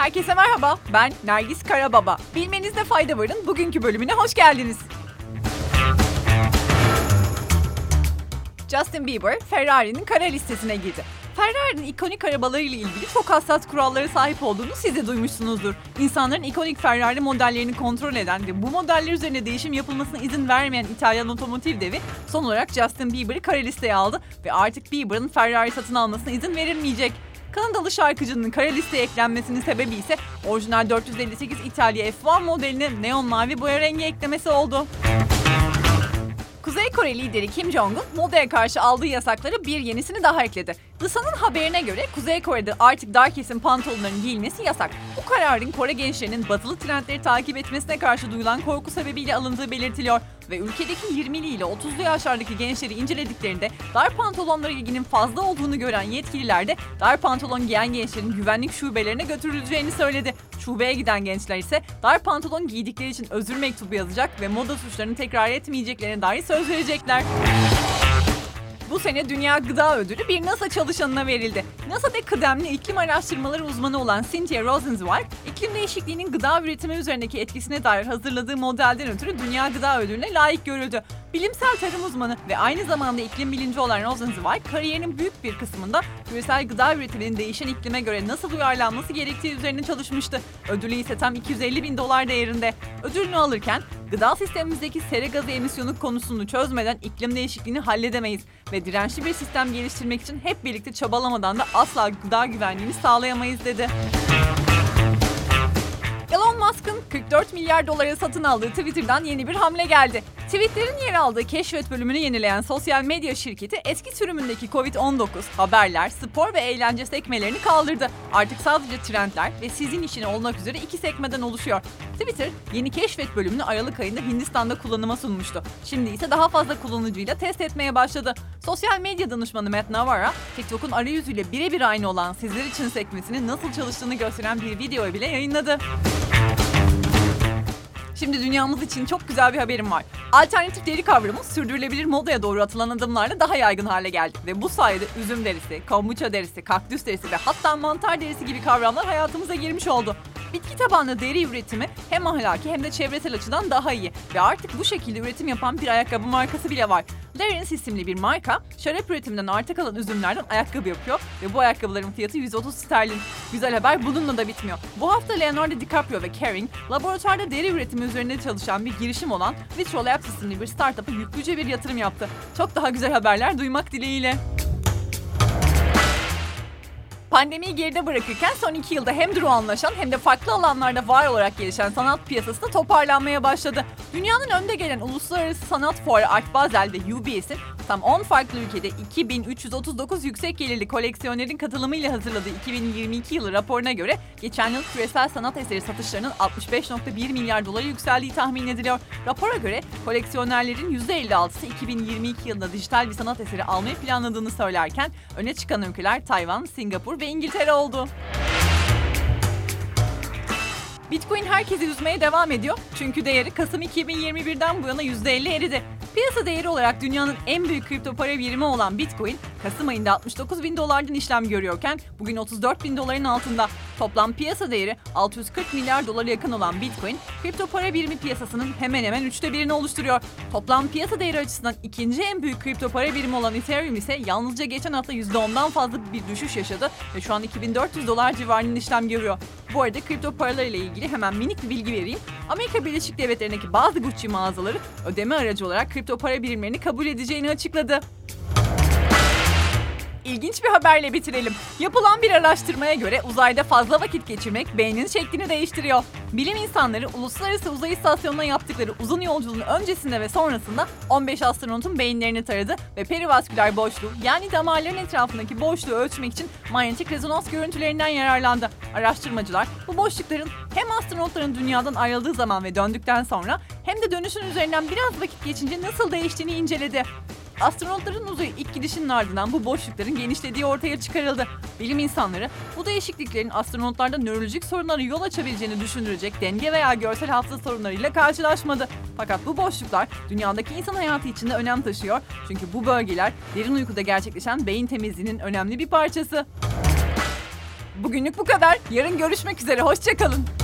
Herkese merhaba, ben Nergis Karababa. Bilmenizde fayda varın bugünkü bölümüne hoş geldiniz. Justin Bieber, Ferrari'nin kara listesine girdi. Ferrari'nin ikonik arabalarıyla ilgili çok hassas kurallara sahip olduğunu siz de duymuşsunuzdur. İnsanların ikonik Ferrari modellerini kontrol eden ve bu modeller üzerine değişim yapılmasına izin vermeyen İtalyan otomotiv devi son olarak Justin Bieber'ı kara listeye aldı ve artık Bieber'ın Ferrari satın almasına izin verilmeyecek. Kanadalı şarkıcının kara listeye eklenmesinin sebebi ise orijinal 458 İtalya F1 modeline neon mavi boya rengi eklemesi oldu. Kuzey Kore lideri Kim Jong-un modaya karşı aldığı yasakları bir yenisini daha ekledi. The haberine göre Kuzey Kore'de artık dar kesim pantolonların giyilmesi yasak. Bu kararın Kore gençlerinin batılı trendleri takip etmesine karşı duyulan korku sebebiyle alındığı belirtiliyor ve ülkedeki 20'li ile 30'lu yaşlardaki gençleri incelediklerinde dar pantolonlara ilginin fazla olduğunu gören yetkililer de dar pantolon giyen gençlerin güvenlik şubelerine götürüleceğini söyledi. Şubeye giden gençler ise dar pantolon giydikleri için özür mektubu yazacak ve moda suçlarını tekrar etmeyeceklerine dair söz verecekler. Bu sene Dünya Gıda Ödülü bir NASA çalışanına verildi. NASA'da kıdemli iklim araştırmaları uzmanı olan Cynthia Rosenzweig, iklim değişikliğinin gıda üretimi üzerindeki etkisine dair hazırladığı modelden ötürü Dünya Gıda Ödülü'ne layık görüldü. Bilimsel tarım uzmanı ve aynı zamanda iklim bilinci olan Rosenzweig, kariyerinin büyük bir kısmında küresel gıda üretiminin değişen iklime göre nasıl uyarlanması gerektiği üzerine çalışmıştı. Ödülü ise tam 250 bin dolar değerinde. Ödülünü alırken gıda sistemimizdeki sera gazı emisyonu konusunu çözmeden iklim değişikliğini halledemeyiz ve dirençli bir sistem geliştirmek için hep birlikte çabalamadan da asla gıda güvenliğini sağlayamayız dedi. Elon Musk'ın 44 milyar dolara satın aldığı Twitter'dan yeni bir hamle geldi. Tweetlerin yer aldığı keşfet bölümünü yenileyen sosyal medya şirketi eski sürümündeki Covid-19, haberler, spor ve eğlence sekmelerini kaldırdı. Artık sadece trendler ve sizin işine olmak üzere iki sekmeden oluşuyor. Twitter yeni keşfet bölümünü Aralık ayında Hindistan'da kullanıma sunmuştu. Şimdi ise daha fazla kullanıcıyla test etmeye başladı. Sosyal medya danışmanı Matt Navarra, TikTok'un arayüzüyle birebir aynı olan sizler için sekmesinin nasıl çalıştığını gösteren bir video bile yayınladı. Şimdi dünyamız için çok güzel bir haberim var. Alternatif deri kavramı sürdürülebilir modaya doğru atılan adımlarla daha yaygın hale geldi. Ve bu sayede üzüm derisi, kombuça derisi, kaktüs derisi ve hatta mantar derisi gibi kavramlar hayatımıza girmiş oldu. Bitki tabanlı deri üretimi hem ahlaki hem de çevresel açıdan daha iyi ve artık bu şekilde üretim yapan bir ayakkabı markası bile var. Larins isimli bir marka şarap üretiminden arta kalan üzümlerden ayakkabı yapıyor ve bu ayakkabıların fiyatı 130 sterlin. Güzel haber bununla da bitmiyor. Bu hafta Leonardo DiCaprio ve Kering laboratuvarda deri üretimi üzerinde çalışan bir girişim olan Vitro Labs isimli bir startup'a yüklüce bir yatırım yaptı. Çok daha güzel haberler duymak dileğiyle. Pandemiyi geride bırakırken son iki yılda hem durağanlaşan hem de farklı alanlarda var olarak gelişen sanat piyasası da toparlanmaya başladı. Dünyanın önde gelen uluslararası sanat fuarı Art Basel ve UBS'in tam 10 farklı ülkede 2339 yüksek gelirli koleksiyonerin katılımıyla hazırladığı 2022 yılı raporuna göre geçen yıl küresel sanat eseri satışlarının 65.1 milyar dolara yükseldiği tahmin ediliyor. Rapora göre koleksiyonerlerin %56'sı 2022 yılında dijital bir sanat eseri almayı planladığını söylerken öne çıkan ülkeler Tayvan, Singapur ve İngiltere oldu. Bitcoin herkesi üzmeye devam ediyor. Çünkü değeri Kasım 2021'den bu yana %50 eridi. Piyasa değeri olarak dünyanın en büyük kripto para birimi olan Bitcoin, Kasım ayında 69 bin dolardan işlem görüyorken bugün 34 bin doların altında. Toplam piyasa değeri 640 milyar dolara yakın olan Bitcoin, kripto para birimi piyasasının hemen hemen üçte birini oluşturuyor. Toplam piyasa değeri açısından ikinci en büyük kripto para birimi olan Ethereum ise yalnızca geçen hafta %10'dan fazla bir düşüş yaşadı ve şu an 2400 dolar civarında işlem görüyor. Bu arada kripto paralar ile ilgili hemen minik bir bilgi vereyim. Amerika Birleşik Devletleri'ndeki bazı Gucci mağazaları ödeme aracı olarak kripto para birimlerini kabul edeceğini açıkladı. İlginç bir haberle bitirelim. Yapılan bir araştırmaya göre uzayda fazla vakit geçirmek beynin şeklini değiştiriyor. Bilim insanları Uluslararası Uzay İstasyonu'na yaptıkları uzun yolculuğun öncesinde ve sonrasında 15 astronotun beyinlerini taradı ve perivasküler boşluğu yani damarların etrafındaki boşluğu ölçmek için manyetik rezonans görüntülerinden yararlandı. Araştırmacılar bu boşlukların hem astronotların dünyadan ayrıldığı zaman ve döndükten sonra hem de dönüşün üzerinden biraz vakit geçince nasıl değiştiğini inceledi. Astronotların uzaya ilk gidişinin ardından bu boşlukların genişlediği ortaya çıkarıldı. Bilim insanları bu değişikliklerin astronotlarda nörolojik sorunlara yol açabileceğini düşündürecek denge veya görsel hafıza sorunlarıyla karşılaşmadı. Fakat bu boşluklar dünyadaki insan hayatı için de önem taşıyor. Çünkü bu bölgeler derin uykuda gerçekleşen beyin temizliğinin önemli bir parçası. Bugünlük bu kadar. Yarın görüşmek üzere. Hoşçakalın.